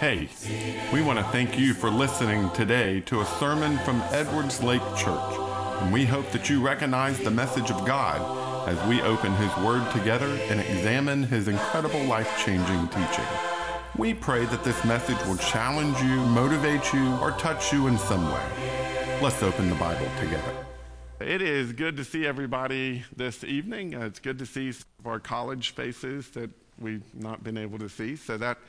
Hey, we want to thank you for listening today to a sermon from Edwards Lake Church, and we hope that you recognize the message of God as we open His Word together and examine His incredible life changing teaching. We pray that this message will challenge you, motivate you, or touch you in some way. Let's open the Bible together. It is good to see everybody this evening. Uh, it's good to see some of our college faces that we've not been able to see. So that's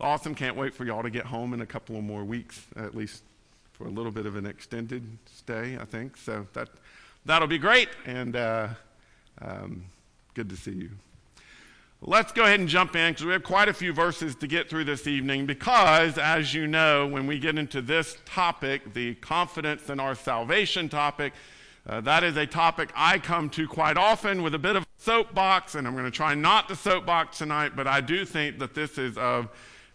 awesome. Can't wait for y'all to get home in a couple of more weeks, at least for a little bit of an extended stay, I think. So that, that'll be great. And uh, um, good to see you. Let's go ahead and jump in because we have quite a few verses to get through this evening. Because, as you know, when we get into this topic, the confidence in our salvation topic, uh, that is a topic I come to quite often with a bit of soapbox, and I'm going to try not to soapbox tonight, but I do think that this is of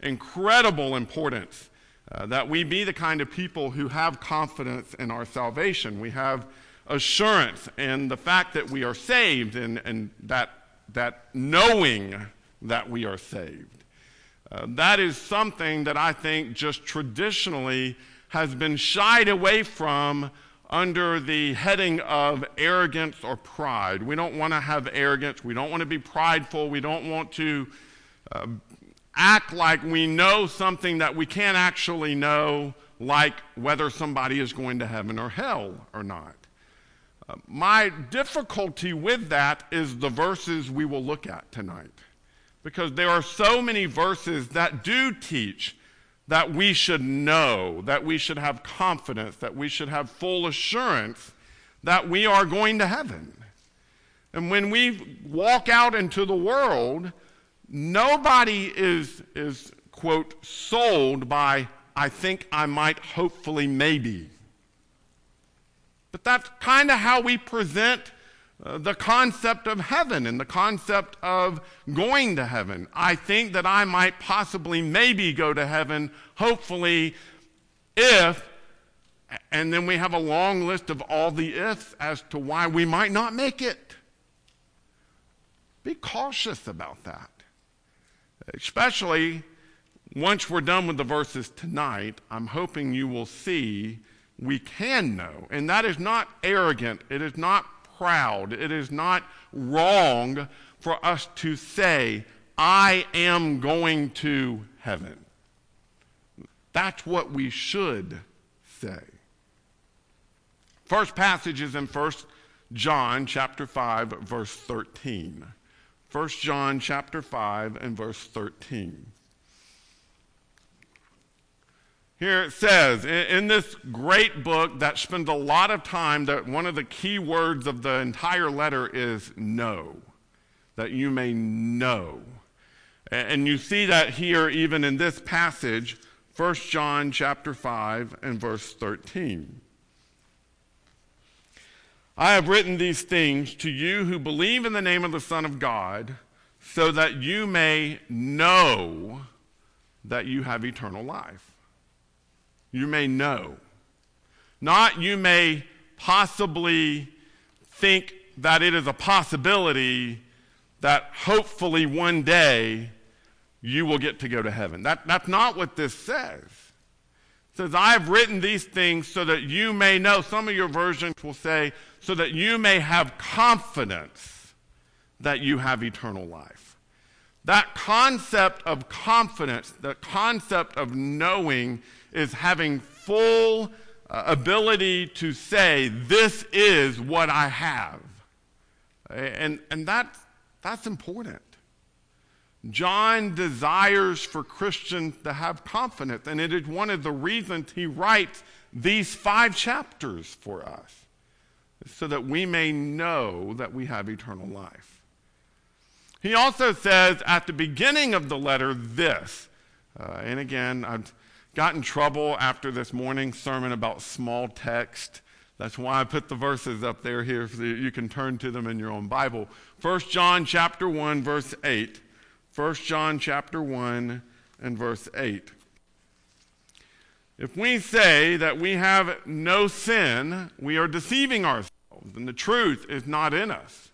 incredible importance uh, that we be the kind of people who have confidence in our salvation. We have assurance in the fact that we are saved and, and that that knowing that we are saved. Uh, that is something that I think just traditionally has been shied away from under the heading of arrogance or pride. We don't want to have arrogance. We don't want to be prideful. We don't want to uh, act like we know something that we can't actually know, like whether somebody is going to heaven or hell or not. Uh, my difficulty with that is the verses we will look at tonight. Because there are so many verses that do teach that we should know, that we should have confidence, that we should have full assurance that we are going to heaven. And when we walk out into the world, nobody is, is quote, sold by, I think I might, hopefully, maybe. But that's kind of how we present uh, the concept of heaven and the concept of going to heaven. I think that I might possibly, maybe go to heaven, hopefully, if, and then we have a long list of all the ifs as to why we might not make it. Be cautious about that. Especially once we're done with the verses tonight, I'm hoping you will see we can know. And that is not arrogant, it is not proud, it is not wrong for us to say, I am going to heaven. That's what we should say. First passage is in 1 John chapter 5 verse 13. 1 John chapter 5 and verse 13. Here it says, in this great book that spends a lot of time, that one of the key words of the entire letter is know, that you may know. And you see that here even in this passage, 1 John chapter 5 and verse 13. I have written these things to you who believe in the name of the Son of God, so that you may know that you have eternal life you may know. Not you may possibly think that it is a possibility that hopefully one day you will get to go to heaven. That, that's not what this says. Says, I've written these things so that you may know. Some of your versions will say, so that you may have confidence that you have eternal life. That concept of confidence, the concept of knowing, is having full uh, ability to say, This is what I have. And, and that, that's important. John desires for Christians to have confidence, and it is one of the reasons he writes these five chapters for us, so that we may know that we have eternal life. He also says at the beginning of the letter this, uh, and again, I've got in trouble after this morning's sermon about small text. That's why I put the verses up there here so you can turn to them in your own Bible. 1 John chapter 1 verse 8. 1 John chapter 1 and verse 8. If we say that we have no sin, we are deceiving ourselves, and the truth is not in us.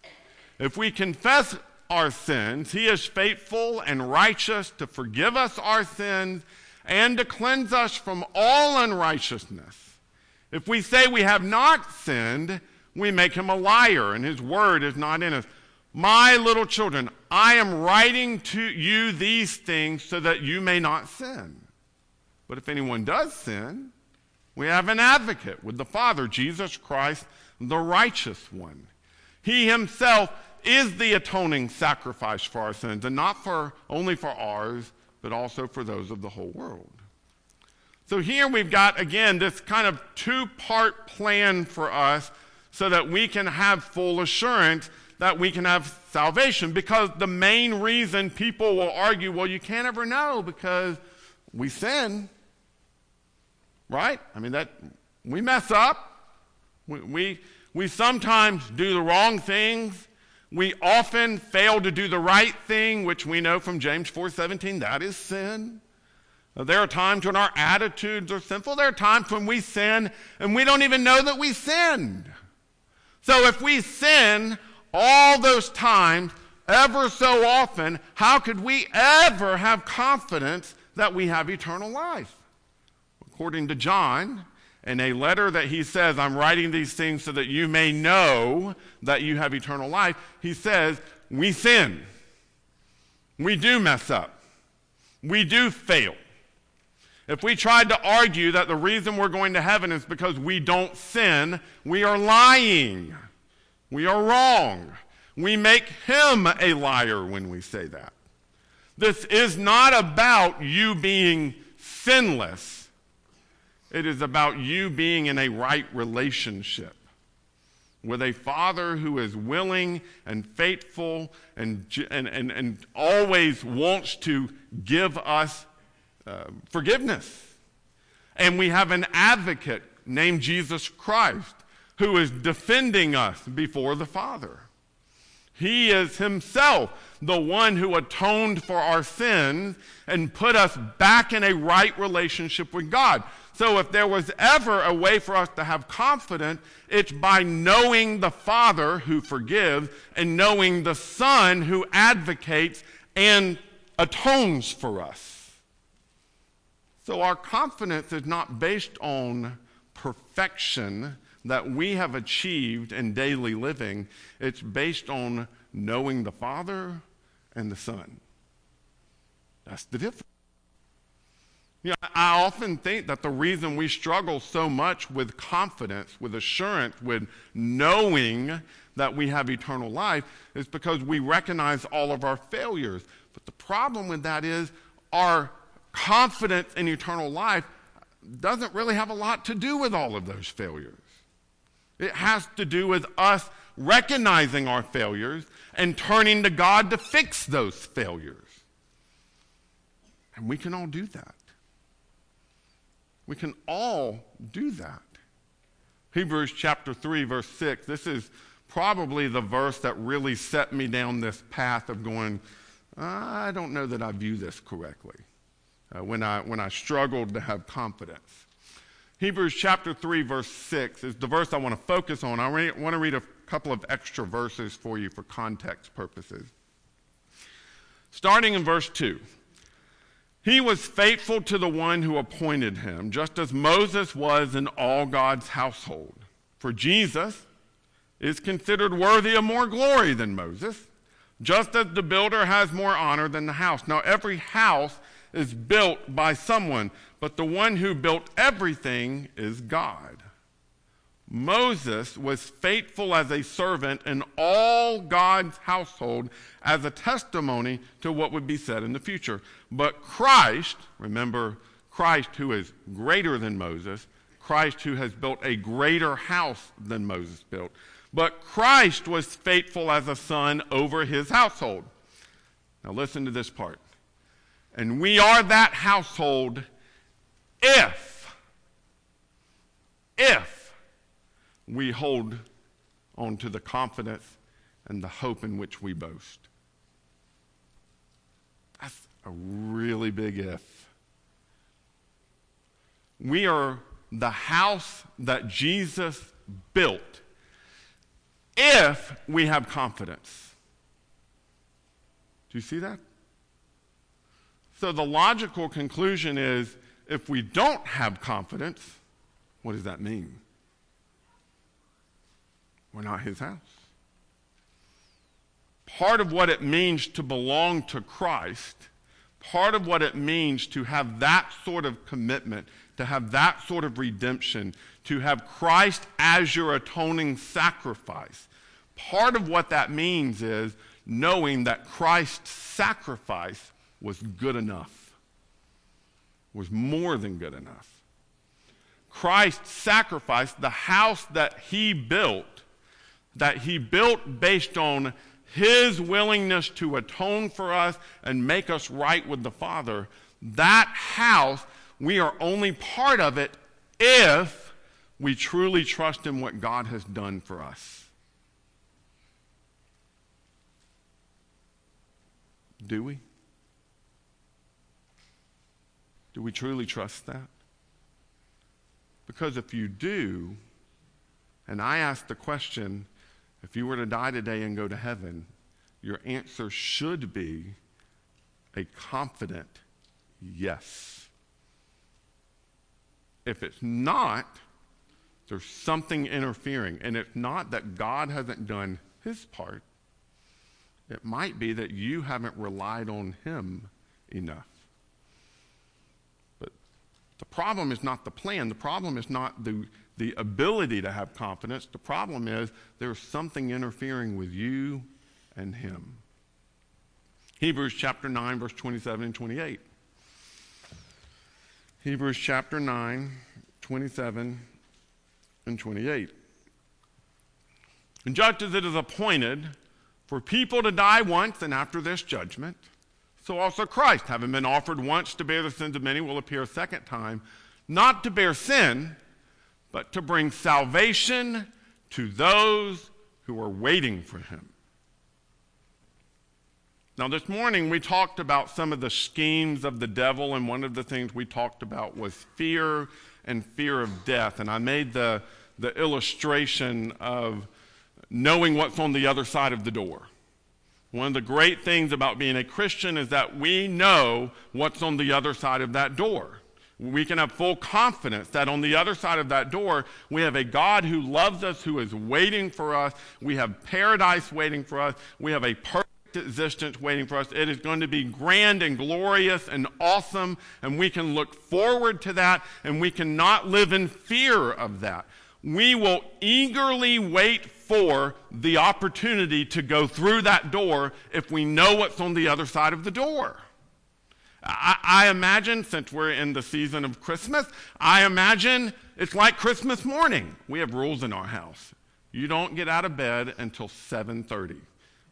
If we confess our sins, he is faithful and righteous to forgive us our sins and to cleanse us from all unrighteousness. If we say we have not sinned, we make him a liar, and his word is not in us. My little children, I am writing to you these things so that you may not sin. But if anyone does sin, we have an advocate with the Father, Jesus Christ, the righteous one. He himself is the atoning sacrifice for our sins, and not for only for ours, but also for those of the whole world. So here we've got again this kind of two-part plan for us so that we can have full assurance that we can have salvation because the main reason people will argue, well, you can't ever know because we sin right? I mean, that we mess up. We, we, we sometimes do the wrong things. We often fail to do the right thing, which we know from James 4:17, that is sin. There are times when our attitudes are sinful. There are times when we sin and we don't even know that we sinned. So if we sin all those times, ever so often, how could we ever have confidence that we have eternal life? according to John, in a letter that he says, I'm writing these things so that you may know that you have eternal life, he says, We sin. We do mess up. We do fail. If we tried to argue that the reason we're going to heaven is because we don't sin, we are lying. We are wrong. We make him a liar when we say that. This is not about you being sinless. It is about you being in a right relationship with a father who is willing and faithful and, and, and, and always wants to give us uh, forgiveness. And we have an advocate named Jesus Christ who is defending us before the Father. He is himself the one who atoned for our sins and put us back in a right relationship with God. So if there was ever a way for us to have confidence, it's by knowing the Father who forgives and knowing the Son who advocates and atones for us. So our confidence is not based on perfection that we have achieved in daily living. It's based on knowing the Father and the Son. That's the difference. You know, I often think that the reason we struggle so much with confidence, with assurance, with knowing that we have eternal life is because we recognize all of our failures. But the problem with that is our confidence in eternal life doesn't really have a lot to do with all of those failures. It has to do with us recognizing our failures and turning to God to fix those failures. And we can all do that. We can all do that. Hebrews chapter 3, verse 6. This is probably the verse that really set me down this path of going, I don't know that I view this correctly. Uh, when, I, when I struggled to have confidence. Hebrews chapter 3, verse 6 is the verse I want to focus on. I want to read a couple of extra verses for you for context purposes. Starting in verse 2. He was faithful to the one who appointed him, just as Moses was in all God's household. For Jesus is considered worthy of more glory than Moses, just as the builder has more honor than the house. Now, every house is built by someone, but the one who built everything is God. Moses was faithful as a servant in all God's household as a testimony to what would be said in the future. But Christ, remember, Christ who is greater than Moses, Christ who has built a greater house than Moses built. But Christ was faithful as a son over his household. Now listen to this part. And we are that household if, if we hold on to the confidence and the hope in which we boast. That's a really big if. We are the house that Jesus built if we have confidence. Do you see that? So the logical conclusion is if we don't have confidence, what does that mean? We're not his house. Part of what it means to belong to Christ, part of what it means to have that sort of commitment, to have that sort of redemption, to have Christ as your atoning sacrifice, part of what that means is knowing that Christ's sacrifice was good enough, was more than good enough. Christ sacrificed the house that he built, that he built based on his willingness to atone for us and make us right with the Father. That house, we are only part of it if we truly trust in what God has done for us. Do we? Do we truly trust that? Because if you do, and I ask the question, if you were to die today and go to heaven, your answer should be a confident yes. If it's not, there's something interfering. And it's not that God hasn't done his part, it might be that you haven't relied on him enough. The problem is not the plan. The problem is not the, the ability to have confidence. The problem is there's something interfering with you and him. Hebrews chapter 9, verse 27 and 28. Hebrews chapter 9, 27 and 28. And just as it is appointed for people to die once and after this judgment, so also Christ, having been offered once to bear the sins of many, will appear a second time, not to bear sin, but to bring salvation to those who are waiting for him. Now, this morning we talked about some of the schemes of the devil, and one of the things we talked about was fear and fear of death. And I made the, the illustration of knowing what's on the other side of the door. One of the great things about being a Christian is that we know what's on the other side of that door. We can have full confidence that on the other side of that door, we have a God who loves us, who is waiting for us. We have paradise waiting for us. We have a perfect existence waiting for us. It is going to be grand and glorious and awesome, and we can look forward to that, and we cannot live in fear of that. We will eagerly wait for the opportunity to go through that door if we know what's on the other side of the door. I, I, imagine, since we're in the season of Christmas, I imagine it's like Christmas morning. We have rules in our house. You don't get out of bed until 7:30.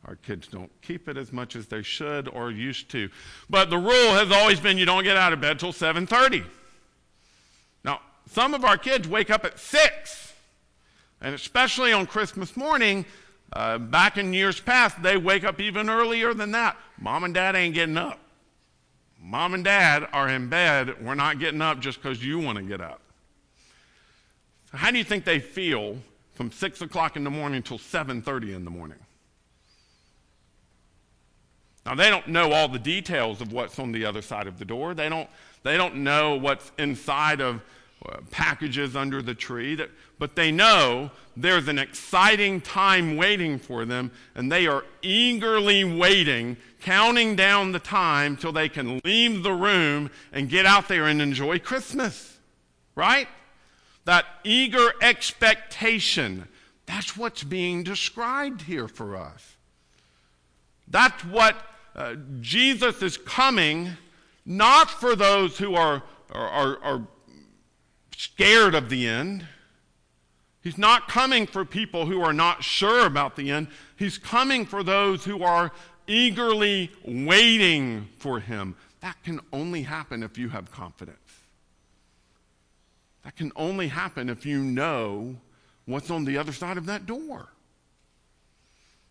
Our kids don't keep it as much as they should or used to. But the rule has always been you don't get out of bed till 7:30. Some of our kids wake up at 6 and especially on Christmas morning, uh, back in years past, they wake up even earlier than that. Mom and dad ain't getting up. Mom and dad are in bed. We're not getting up just because you want to get up. So how do you think they feel from 6 o'clock in the morning until 7.30 in the morning? Now, they don't know all the details of what's on the other side of the door. They don't, they don't know what's inside of packages under the tree, that, but they know there's an exciting time waiting for them, and they are eagerly waiting, counting down the time till they can leave the room and get out there and enjoy Christmas. Right? That eager expectation. That's what's being described here for us. That's what uh, Jesus is coming, not for those who are, are, are, are scared of the end. He's not coming for people who are not sure about the end. He's coming for those who are eagerly waiting for him. That can only happen if you have confidence. That can only happen if you know what's on the other side of that door.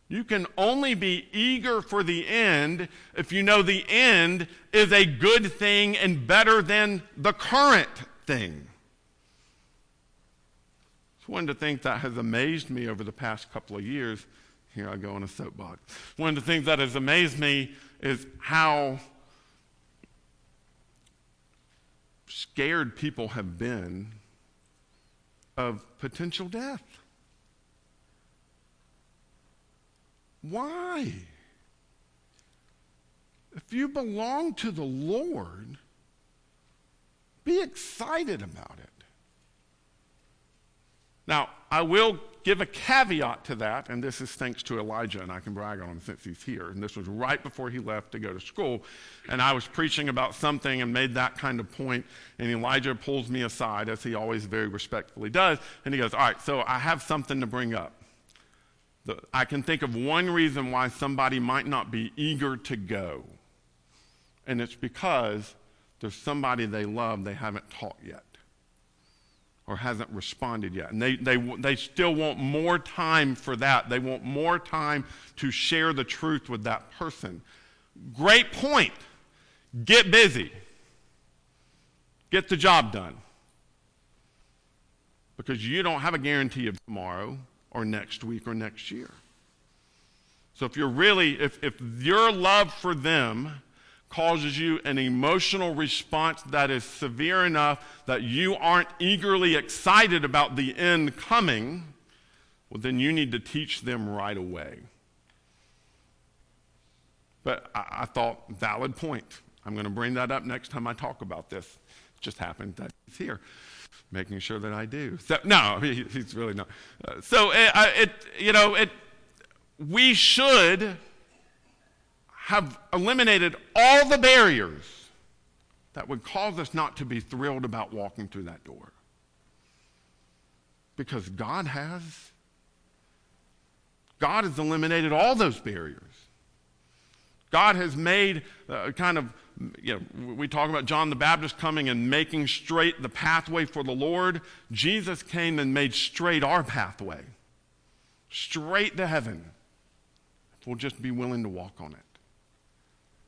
You can only be eager for the end if you know the end is a good thing and better than the current thing. One of the things that has amazed me over the past couple of years, here I go on a soapbox. One of the things that has amazed me is how scared people have been of potential death. Why? If you belong to the Lord, be excited about it. Now, I will give a caveat to that, and this is thanks to Elijah, and I can brag on him since he's here. And this was right before he left to go to school. And I was preaching about something and made that kind of point, and Elijah pulls me aside, as he always very respectfully does, and he goes, All right, so I have something to bring up. I can think of one reason why somebody might not be eager to go, and it's because there's somebody they love they haven't taught yet or hasn't responded yet. And they, they, they still want more time for that. They want more time to share the truth with that person. Great point. Get busy, get the job done. Because you don't have a guarantee of tomorrow or next week or next year. So if you're really, if, if your love for them causes you an emotional response that is severe enough that you aren't eagerly excited about the end coming, well, then you need to teach them right away. But I, I thought, valid point. I'm going to bring that up next time I talk about this. It just happened that he's here, making sure that I do. So, no, he, he's really not. Uh, so it, it, you know, it, we should have eliminated all the barriers that would cause us not to be thrilled about walking through that door. Because God has. God has eliminated all those barriers. God has made uh, kind of, you know, we talk about John the Baptist coming and making straight the pathway for the Lord. Jesus came and made straight our pathway, straight to heaven, if we'll just be willing to walk on it.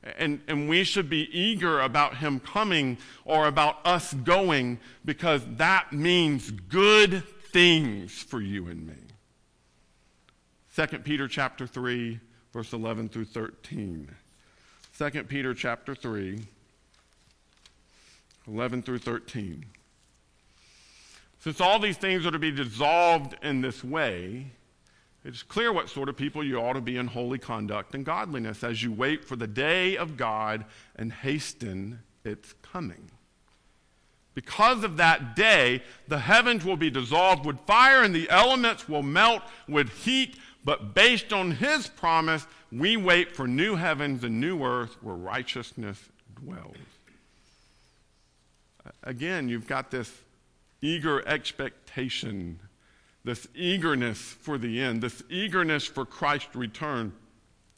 And, and we should be eager about him coming or about us going because that means good things for you and me. 2 Peter chapter 3, verse 11 through 13. 2 Peter chapter 3, 11 through 13. Since all these things are to be dissolved in this way, it's clear what sort of people you ought to be in holy conduct and godliness as you wait for the day of God and hasten its coming. Because of that day, the heavens will be dissolved with fire and the elements will melt with heat. But based on his promise, we wait for new heavens and new earth where righteousness dwells. Again, you've got this eager expectation this eagerness for the end, this eagerness for Christ's return,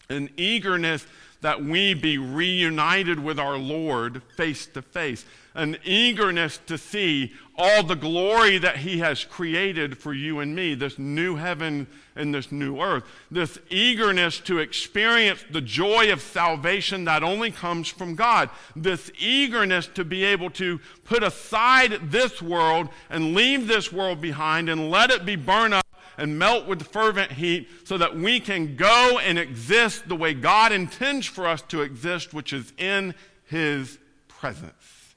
an eagerness that we be reunited with our Lord face to face, an eagerness to see all the glory that He has created for you and me, this new heaven and this new earth, this eagerness to experience the joy of salvation that only comes from God, this eagerness to be able to put aside this world and leave this world behind and let it be burned up and melt with fervent heat so that we can go and exist the way God intends for us to exist, which is in His presence.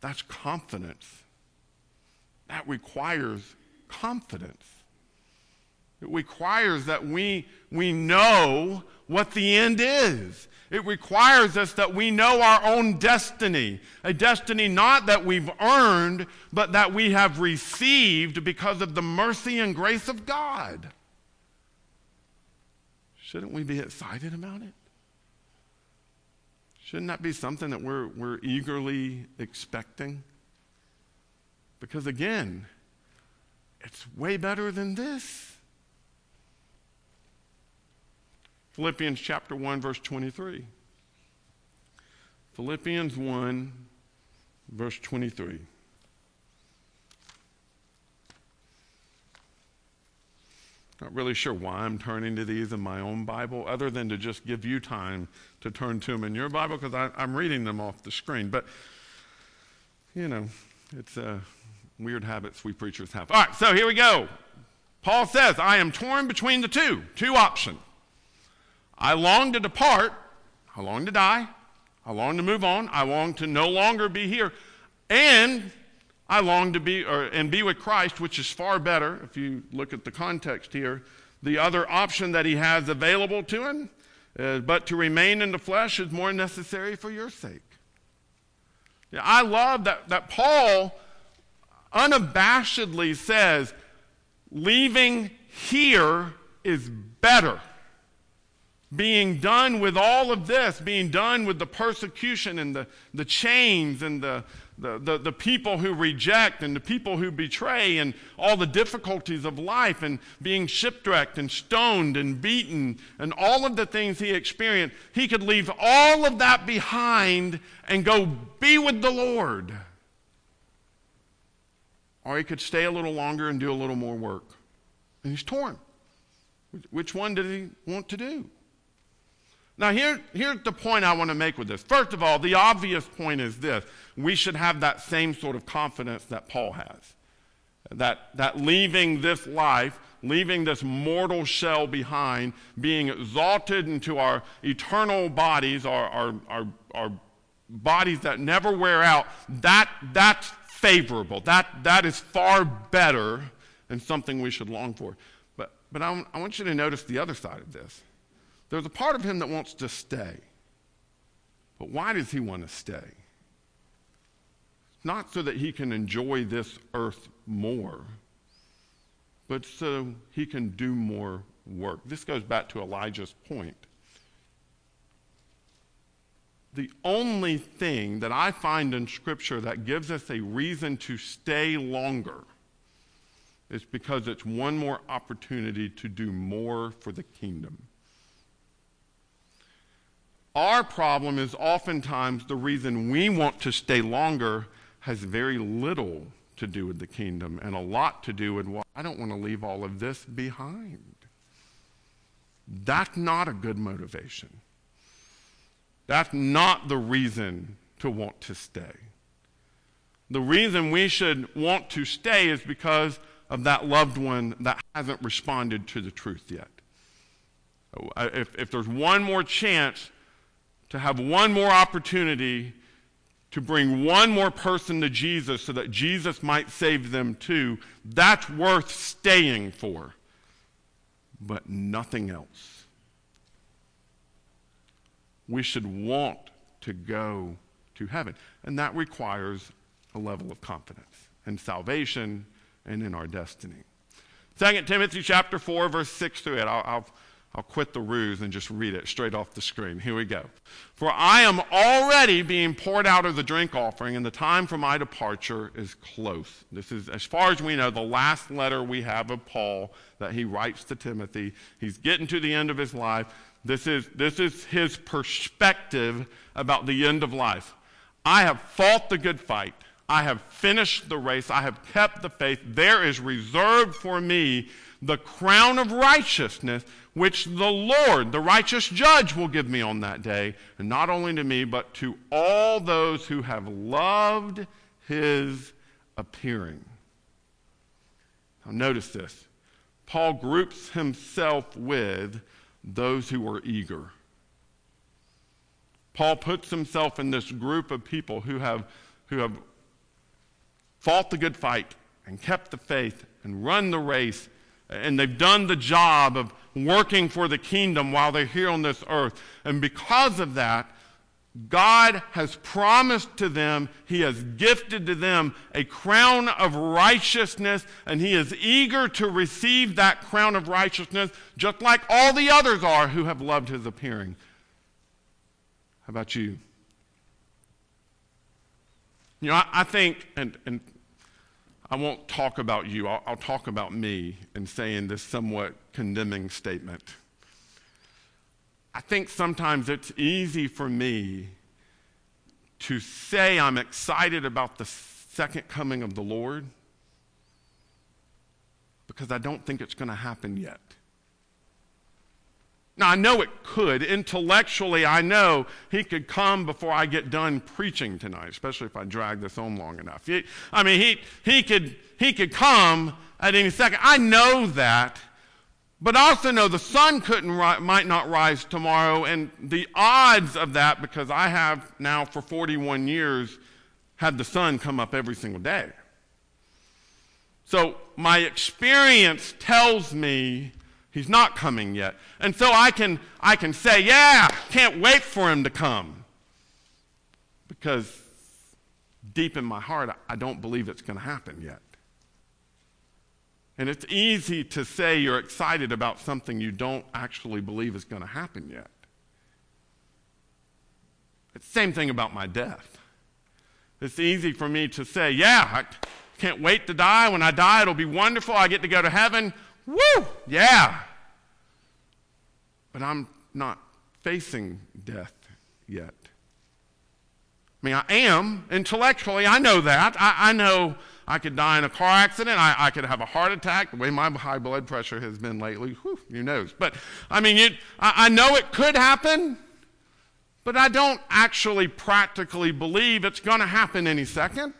That's confidence. That requires confidence. It requires that we, we know what the end is. It requires us that we know our own destiny, a destiny not that we've earned, but that we have received because of the mercy and grace of God. Shouldn't we be excited about it? Shouldn't that be something that we're, we're eagerly expecting? Because again, it's way better than this. Philippians chapter 1, verse 23. Philippians 1, verse 23. Not really sure why I'm turning to these in my own Bible, other than to just give you time to turn to them in your Bible, because I'm reading them off the screen. But, you know, it's a weird habits we preachers have. All right, so here we go. Paul says, I am torn between the two, two options. I long to depart, I long to die, I long to move on. I long to no longer be here. And I long to be or, and be with Christ, which is far better if you look at the context here. The other option that he has available to him, uh, but to remain in the flesh is more necessary for your sake. Yeah, I love that, that Paul unabashedly says, leaving here is better being done with all of this, being done with the persecution and the, the chains and the, the, the, the, people who reject and the people who betray and all the difficulties of life and being shipwrecked and stoned and beaten and all of the things he experienced, he could leave all of that behind and go be with the Lord. Or he could stay a little longer and do a little more work. And he's torn. Which one did he want to do? Now, here, here's the point I want to make with this. First of all, the obvious point is this we should have that same sort of confidence that Paul has. That, that leaving this life, leaving this mortal shell behind, being exalted into our eternal bodies, our, our, our, our bodies that never wear out, that, that's favorable. That, that is far better than something we should long for. But, but I, I want you to notice the other side of this. There's a part of him that wants to stay. But why does he want to stay? Not so that he can enjoy this earth more, but so he can do more work. This goes back to Elijah's point. The only thing that I find in Scripture that gives us a reason to stay longer is because it's one more opportunity to do more for the kingdom. Our problem is oftentimes the reason we want to stay longer has very little to do with the kingdom and a lot to do with, well, I don't want to leave all of this behind. That's not a good motivation. That's not the reason to want to stay. The reason we should want to stay is because of that loved one that hasn't responded to the truth yet. Oh, if, if there's one more chance to have one more opportunity to bring one more person to Jesus so that Jesus might save them too, that's worth staying for. But nothing else. We should want to go to heaven. And that requires a level of confidence in salvation and in our destiny. 2 Timothy chapter 4, verse 6 through 8. I'll, I'll I'll quit the ruse and just read it straight off the screen. Here we go. For I am already being poured out of the drink offering, and the time for my departure is close. This is, as far as we know, the last letter we have of Paul that he writes to Timothy. He's getting to the end of his life. This is, this is his perspective about the end of life. I have fought the good fight. I have finished the race. I have kept the faith. There is reserved for me the crown of righteousness which the Lord, the righteous judge, will give me on that day, and not only to me, but to all those who have loved his appearing. Now, notice this. Paul groups himself with those who are eager. Paul puts himself in this group of people who have, who have fought the good fight and kept the faith and run the race, and they've done the job of working for the kingdom while they're here on this earth. And because of that, God has promised to them, He has gifted to them a crown of righteousness, and He is eager to receive that crown of righteousness, just like all the others are who have loved His appearing. How about you? You know, I, I think, and, and I won't talk about you, I'll, I'll talk about me and say in saying this somewhat condemning statement. I think sometimes it's easy for me to say I'm excited about the second coming of the Lord because I don't think it's going to happen yet. Now, I know it could. Intellectually, I know he could come before I get done preaching tonight, especially if I drag this on long enough. He, I mean, he, he, could, he could come at any second. I know that. But I also know the sun couldn't ri- might not rise tomorrow, and the odds of that, because I have now for 41 years had the sun come up every single day. So my experience tells me he's not coming yet. And so I can, I can say, yeah, can't wait for him to come. Because deep in my heart, I don't believe it's going to happen yet. And it's easy to say you're excited about something you don't actually believe is going to happen yet. It's the same thing about my death. It's easy for me to say, yeah, I can't wait to die. When I die, it'll be wonderful. I get to go to heaven. Woo! Yeah. But I'm not facing death yet. I mean, I am intellectually, I know that. I, I know I could die in a car accident. I, I, could have a heart attack. The way my high blood pressure has been lately, whew, who knows? But I mean, it, I, I know it could happen, but I don't actually practically believe it's going to happen any second.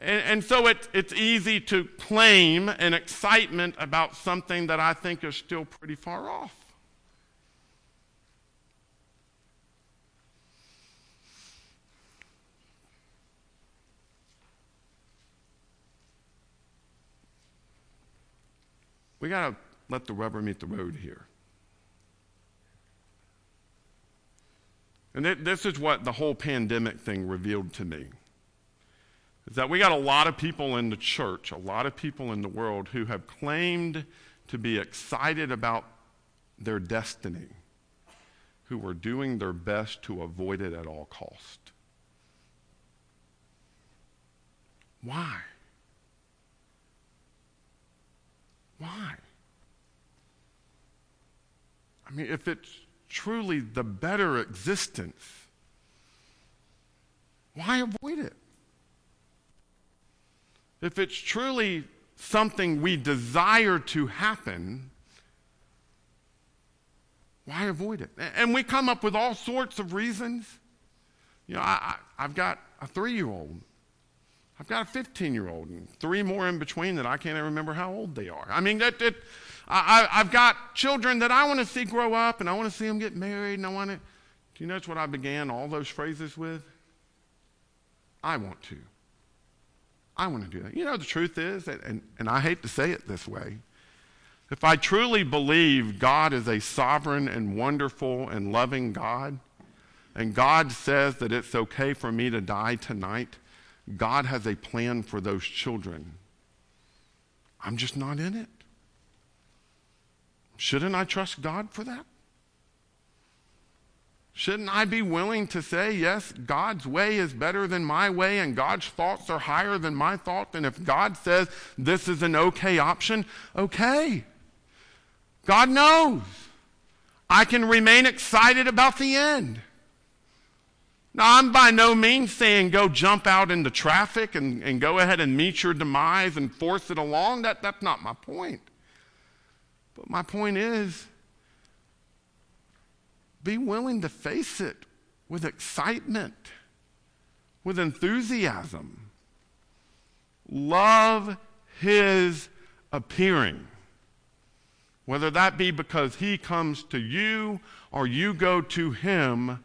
And, and so it, it's easy to claim an excitement about something that I think is still pretty far off. We got to let the rubber meet the road here. And th- this is what the whole pandemic thing revealed to me. Is that we got a lot of people in the church, a lot of people in the world who have claimed to be excited about their destiny, who are doing their best to avoid it at all cost. Why? Why? I mean, if it's truly the better existence, why avoid it? If it's truly something we desire to happen, why avoid it? And we come up with all sorts of reasons. You know, I, have got a three year old I've got a 15 year old and three more in between that I can't even remember how old they are. I mean, that, that, I, have got children that I want to see grow up and I want to see them get married and I want to. Do you notice what I began all those phrases with? I want to. I want to do that. You know, the truth is, and, and I hate to say it this way, if I truly believe God is a sovereign and wonderful and loving God, and God says that it's okay for me to die tonight, God has a plan for those children. I'm just not in it. Shouldn't I trust God for that? Shouldn't I be willing to say, yes, God's way is better than my way and God's thoughts are higher than my thoughts? And if God says this is an okay option, okay. God knows. I can remain excited about the end. Now, I'm by no means saying go jump out into traffic and, and go ahead and meet your demise and force it along. That, that's not my point. But my point is be willing to face it with excitement, with enthusiasm. Love his appearing. Whether that be because he comes to you or you go to him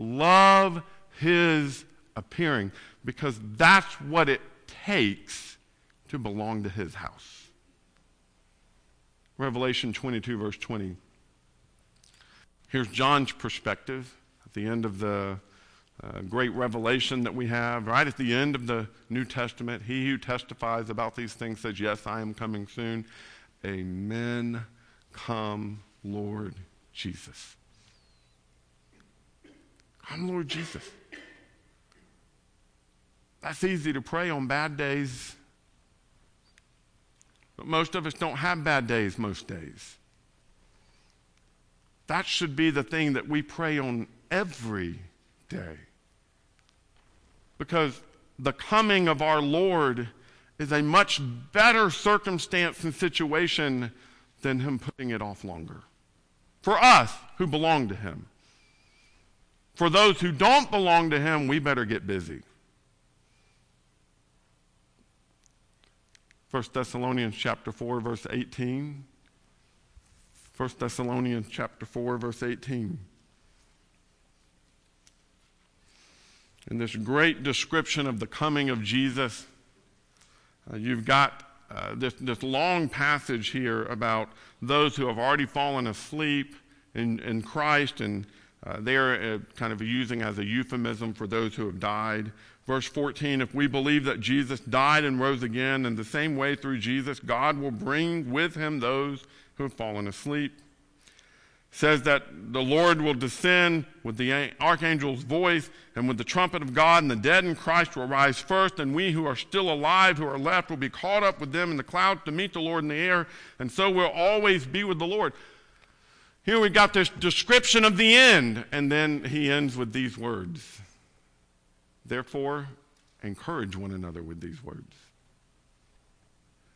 love his appearing because that's what it takes to belong to his house. Revelation 22, verse 20. Here's John's perspective at the end of the uh, great revelation that we have, right at the end of the New Testament. He who testifies about these things says, Yes, I am coming soon. Amen. Come, Lord Jesus. I'm Lord Jesus. That's easy to pray on bad days. But most of us don't have bad days most days. That should be the thing that we pray on every day. Because the coming of our Lord is a much better circumstance and situation than Him putting it off longer. For us who belong to Him. For those who don't belong to Him, we better get busy. 1 Thessalonians chapter 4 verse 18. 1 Thessalonians chapter 4 verse 18. In this great description of the coming of Jesus, uh, you've got uh, this, this long passage here about those who have already fallen asleep in, in Christ, and uh, they're uh, kind of using as a euphemism for those who have died. Verse 14 If we believe that Jesus died and rose again, in the same way through Jesus, God will bring with him those who have fallen asleep says that the Lord will descend with the archangel's voice and with the trumpet of God, and the dead in Christ will rise first, and we who are still alive, who are left, will be caught up with them in the clouds to meet the Lord in the air, and so we'll always be with the Lord. Here we got this description of the end, and then he ends with these words. Therefore, encourage one another with these words.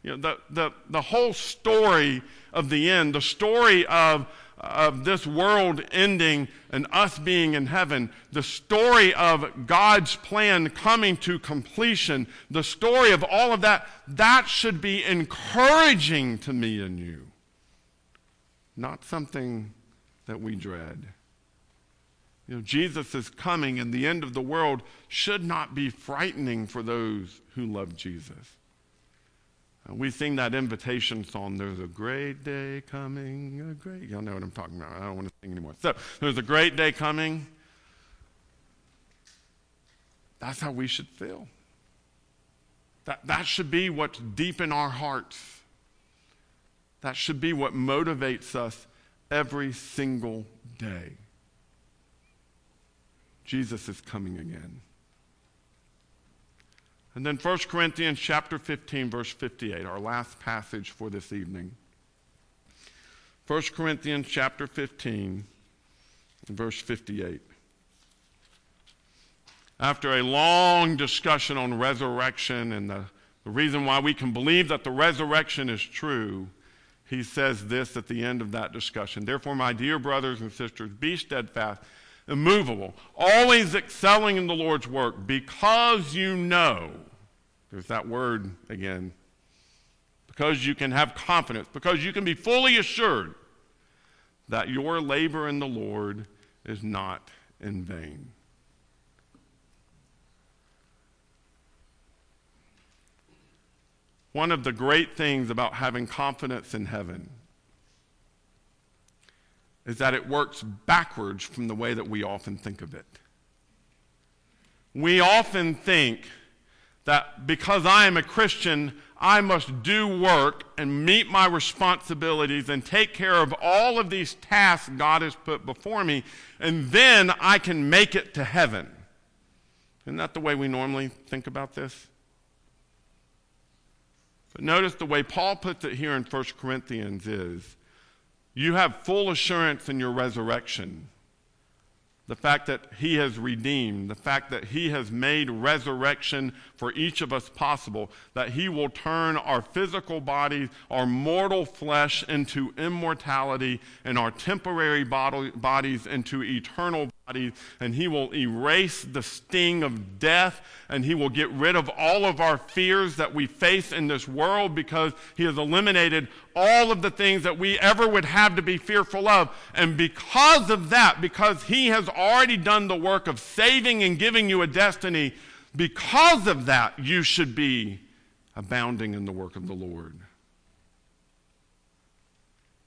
You know, the, the, the whole story of the end, the story of of this world ending and us being in heaven, the story of God's plan coming to completion, the story of all of that, that should be encouraging to me and you, not something that we dread. You know, Jesus is coming, and the end of the world should not be frightening for those who love Jesus. We sing that invitation song, There's a great day coming, a great, y'all know what I'm talking about. I don't want to sing anymore. So, there's a great day coming. That's how we should feel. That, that should be what's deep in our hearts. That should be what motivates us every single day. Jesus is coming again. And then 1 Corinthians chapter 15 verse 58, our last passage for this evening. 1 Corinthians chapter 15 verse 58. After a long discussion on resurrection and the, the reason why we can believe that the resurrection is true, he says this at the end of that discussion. Therefore, my dear brothers and sisters, be steadfast, immovable, always excelling in the Lord's work, because you know there's that word again. Because you can have confidence, because you can be fully assured that your labor in the Lord is not in vain. One of the great things about having confidence in heaven is that it works backwards from the way that we often think of it. We often think that because I am a Christian, I must do work and meet my responsibilities and take care of all of these tasks God has put before me, and then I can make it to heaven. Isn't that the way we normally think about this? But notice the way Paul puts it here in 1 Corinthians is you have full assurance in your resurrection. The fact that He has redeemed, the fact that He has made resurrection for each of us possible, that He will turn our physical bodies, our mortal flesh into immortality, and our temporary bodies into eternal bodies, and He will erase the sting of death, and He will get rid of all of our fears that we face in this world because He has eliminated all of the things that we ever would have to be fearful of. And because of that, because He has already done the work of saving and giving you a destiny, because of that, you should be abounding in the work of the Lord.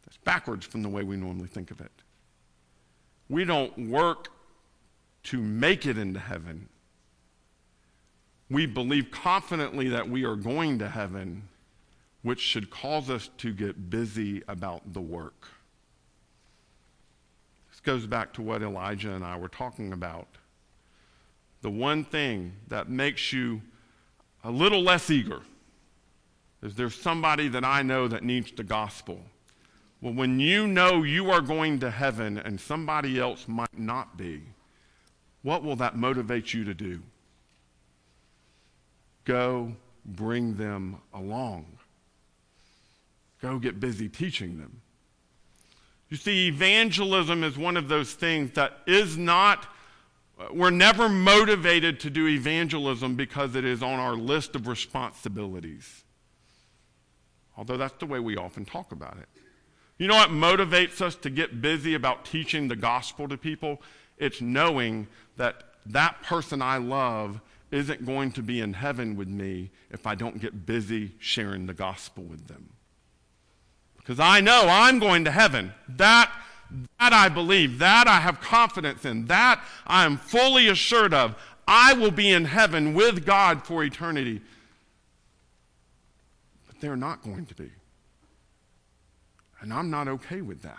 That's backwards from the way we normally think of it. We don't work to make it into heaven. We believe confidently that we are going to heaven, which should cause us to get busy about the work. This goes back to what Elijah and I were talking about. The one thing that makes you a little less eager is there's somebody that I know that needs the gospel. Well, when you know you are going to heaven and somebody else might not be, what will that motivate you to do? Go bring them along. Go get busy teaching them. You see, evangelism is one of those things that is not, we're never motivated to do evangelism because it is on our list of responsibilities. although that's the way we often talk about it. You know what motivates us to get busy about teaching the gospel to people? It's knowing that that person I love isn't going to be in heaven with me if I don't get busy sharing the gospel with them. Because I know I'm going to heaven. That, that I believe. That I have confidence in. That I am fully assured of. I will be in heaven with God for eternity. But they're not going to be. And I'm not okay with that.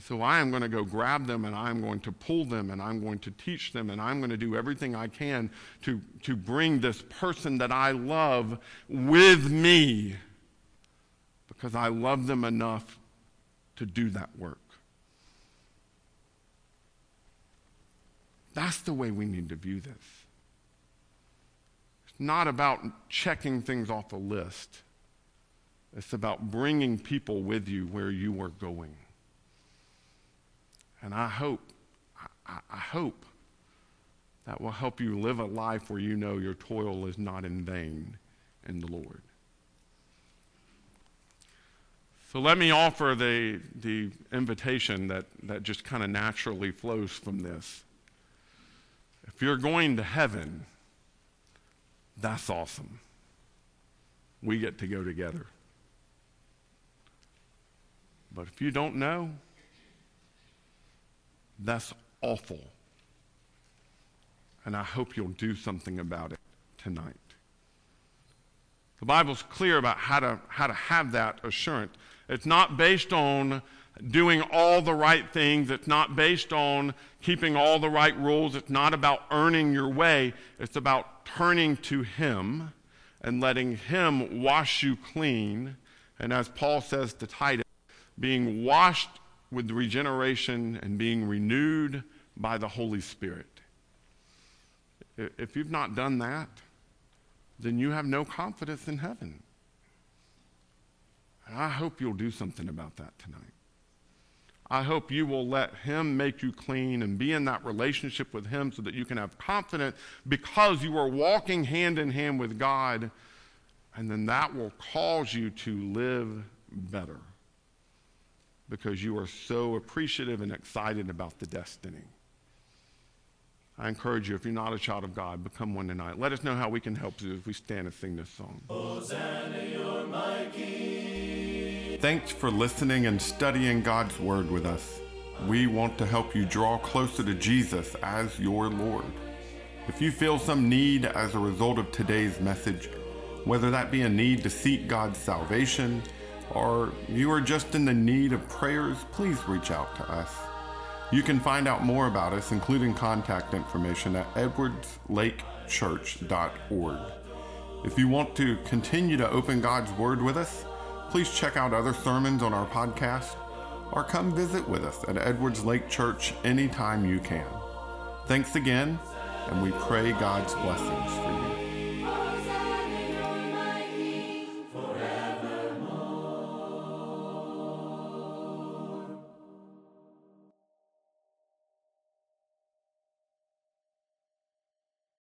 So I am going to go grab them and I'm going to pull them and I'm going to teach them and I'm going to do everything I can to, to bring this person that I love with me because I love them enough to do that work. That's the way we need to view this. It's not about checking things off a list. It's about bringing people with you where you are going. And I hope, I, I, hope that will help you live a life where you know your toil is not in vain in the Lord. So let me offer the, the invitation that, that just kind of naturally flows from this. If you're going to heaven, that's awesome. We get to go together. But if you don't know, that's awful. And I hope you'll do something about it tonight. The Bible's clear about how to, how to have that assurance. It's not based on doing all the right things. It's not based on keeping all the right rules. It's not about earning your way. It's about turning to Him and letting Him wash you clean. And as Paul says to Titus, being washed with regeneration and being renewed by the Holy Spirit. If you've not done that, then you have no confidence in heaven. And I hope you'll do something about that tonight. I hope you will let Him make you clean and be in that relationship with Him so that you can have confidence because you are walking hand in hand with God, and then that will cause you to live better because you are so appreciative and excited about the destiny. I encourage you, if you're not a child of God, become one tonight. Let us know how we can help you as we stand and sing this song. Hosanna, Thanks for listening and studying God's Word with us. We want to help you draw closer to Jesus as your Lord. If you feel some need as a result of today's message, whether that be a need to seek God's salvation, or you are just in the need of prayers, please reach out to us. You can find out more about us, including contact information, at edwardslakechurch.org. If you want to continue to open God's Word with us, please check out other sermons on our podcast or come visit with us at Edwards Lake Church anytime you can. Thanks again, and we pray God's blessings for you.